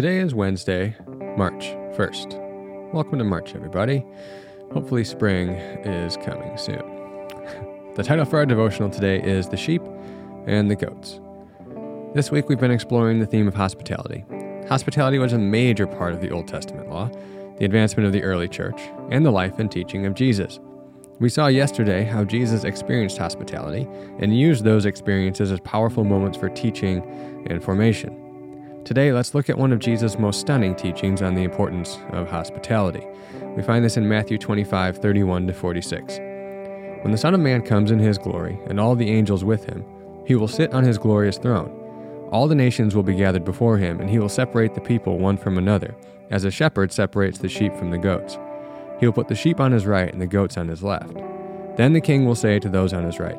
Today is Wednesday, March 1st. Welcome to March, everybody. Hopefully, spring is coming soon. the title for our devotional today is The Sheep and the Goats. This week, we've been exploring the theme of hospitality. Hospitality was a major part of the Old Testament law, the advancement of the early church, and the life and teaching of Jesus. We saw yesterday how Jesus experienced hospitality and used those experiences as powerful moments for teaching and formation. Today, let's look at one of Jesus' most stunning teachings on the importance of hospitality. We find this in Matthew 25, 31 to 46. When the Son of Man comes in his glory, and all the angels with him, he will sit on his glorious throne. All the nations will be gathered before him, and he will separate the people one from another, as a shepherd separates the sheep from the goats. He will put the sheep on his right and the goats on his left. Then the king will say to those on his right,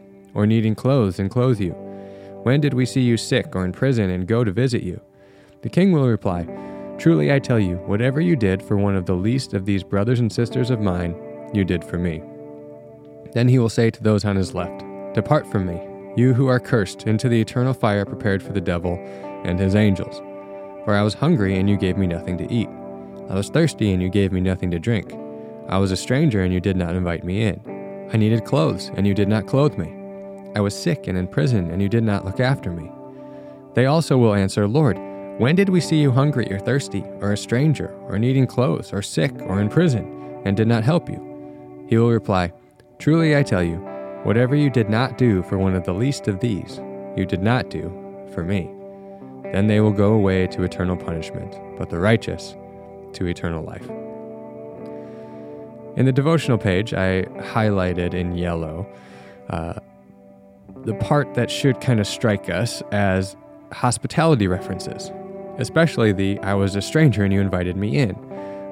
or needing clothes and clothe you? When did we see you sick or in prison and go to visit you? The king will reply, Truly I tell you, whatever you did for one of the least of these brothers and sisters of mine, you did for me. Then he will say to those on his left, Depart from me, you who are cursed, into the eternal fire prepared for the devil and his angels. For I was hungry, and you gave me nothing to eat. I was thirsty, and you gave me nothing to drink. I was a stranger, and you did not invite me in. I needed clothes, and you did not clothe me. I was sick and in prison, and you did not look after me. They also will answer, Lord, when did we see you hungry or thirsty, or a stranger, or needing clothes, or sick, or in prison, and did not help you? He will reply, Truly I tell you, whatever you did not do for one of the least of these, you did not do for me. Then they will go away to eternal punishment, but the righteous to eternal life. In the devotional page, I highlighted in yellow uh, the part that should kind of strike us as hospitality references, especially the I was a stranger and you invited me in,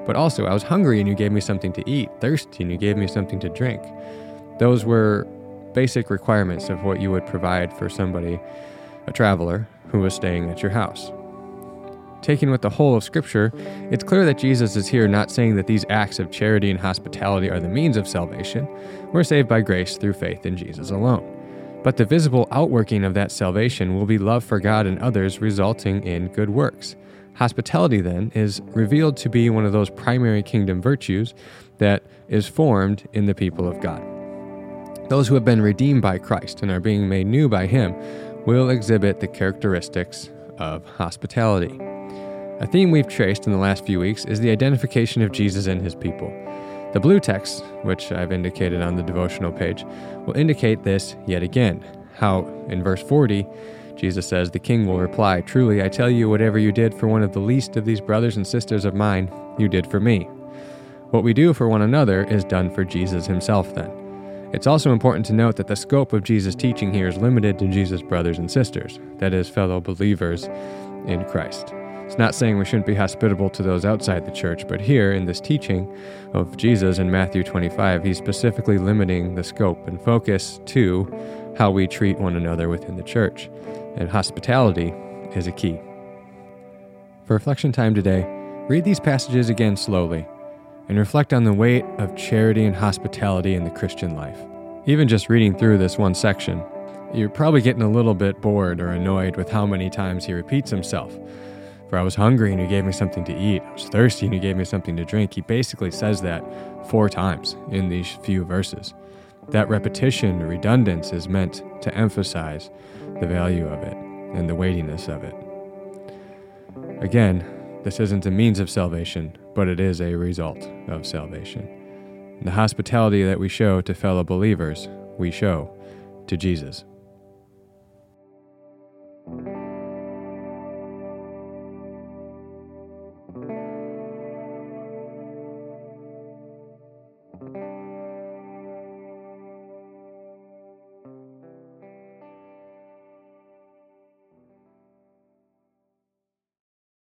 but also I was hungry and you gave me something to eat, thirsty and you gave me something to drink. Those were basic requirements of what you would provide for somebody, a traveler, who was staying at your house. Taken with the whole of Scripture, it's clear that Jesus is here not saying that these acts of charity and hospitality are the means of salvation. We're saved by grace through faith in Jesus alone. But the visible outworking of that salvation will be love for God and others, resulting in good works. Hospitality, then, is revealed to be one of those primary kingdom virtues that is formed in the people of God. Those who have been redeemed by Christ and are being made new by Him will exhibit the characteristics of hospitality. A theme we've traced in the last few weeks is the identification of Jesus and his people. The blue text, which I've indicated on the devotional page, will indicate this yet again. How, in verse 40, Jesus says, The king will reply, Truly, I tell you, whatever you did for one of the least of these brothers and sisters of mine, you did for me. What we do for one another is done for Jesus himself, then. It's also important to note that the scope of Jesus' teaching here is limited to Jesus' brothers and sisters, that is, fellow believers in Christ. It's not saying we shouldn't be hospitable to those outside the church, but here in this teaching of Jesus in Matthew 25, he's specifically limiting the scope and focus to how we treat one another within the church. And hospitality is a key. For reflection time today, read these passages again slowly and reflect on the weight of charity and hospitality in the Christian life. Even just reading through this one section, you're probably getting a little bit bored or annoyed with how many times he repeats himself. For I was hungry and you gave me something to eat. I was thirsty and you gave me something to drink. He basically says that four times in these few verses. That repetition, redundance, is meant to emphasize the value of it and the weightiness of it. Again, this isn't a means of salvation, but it is a result of salvation. the hospitality that we show to fellow believers, we show to Jesus.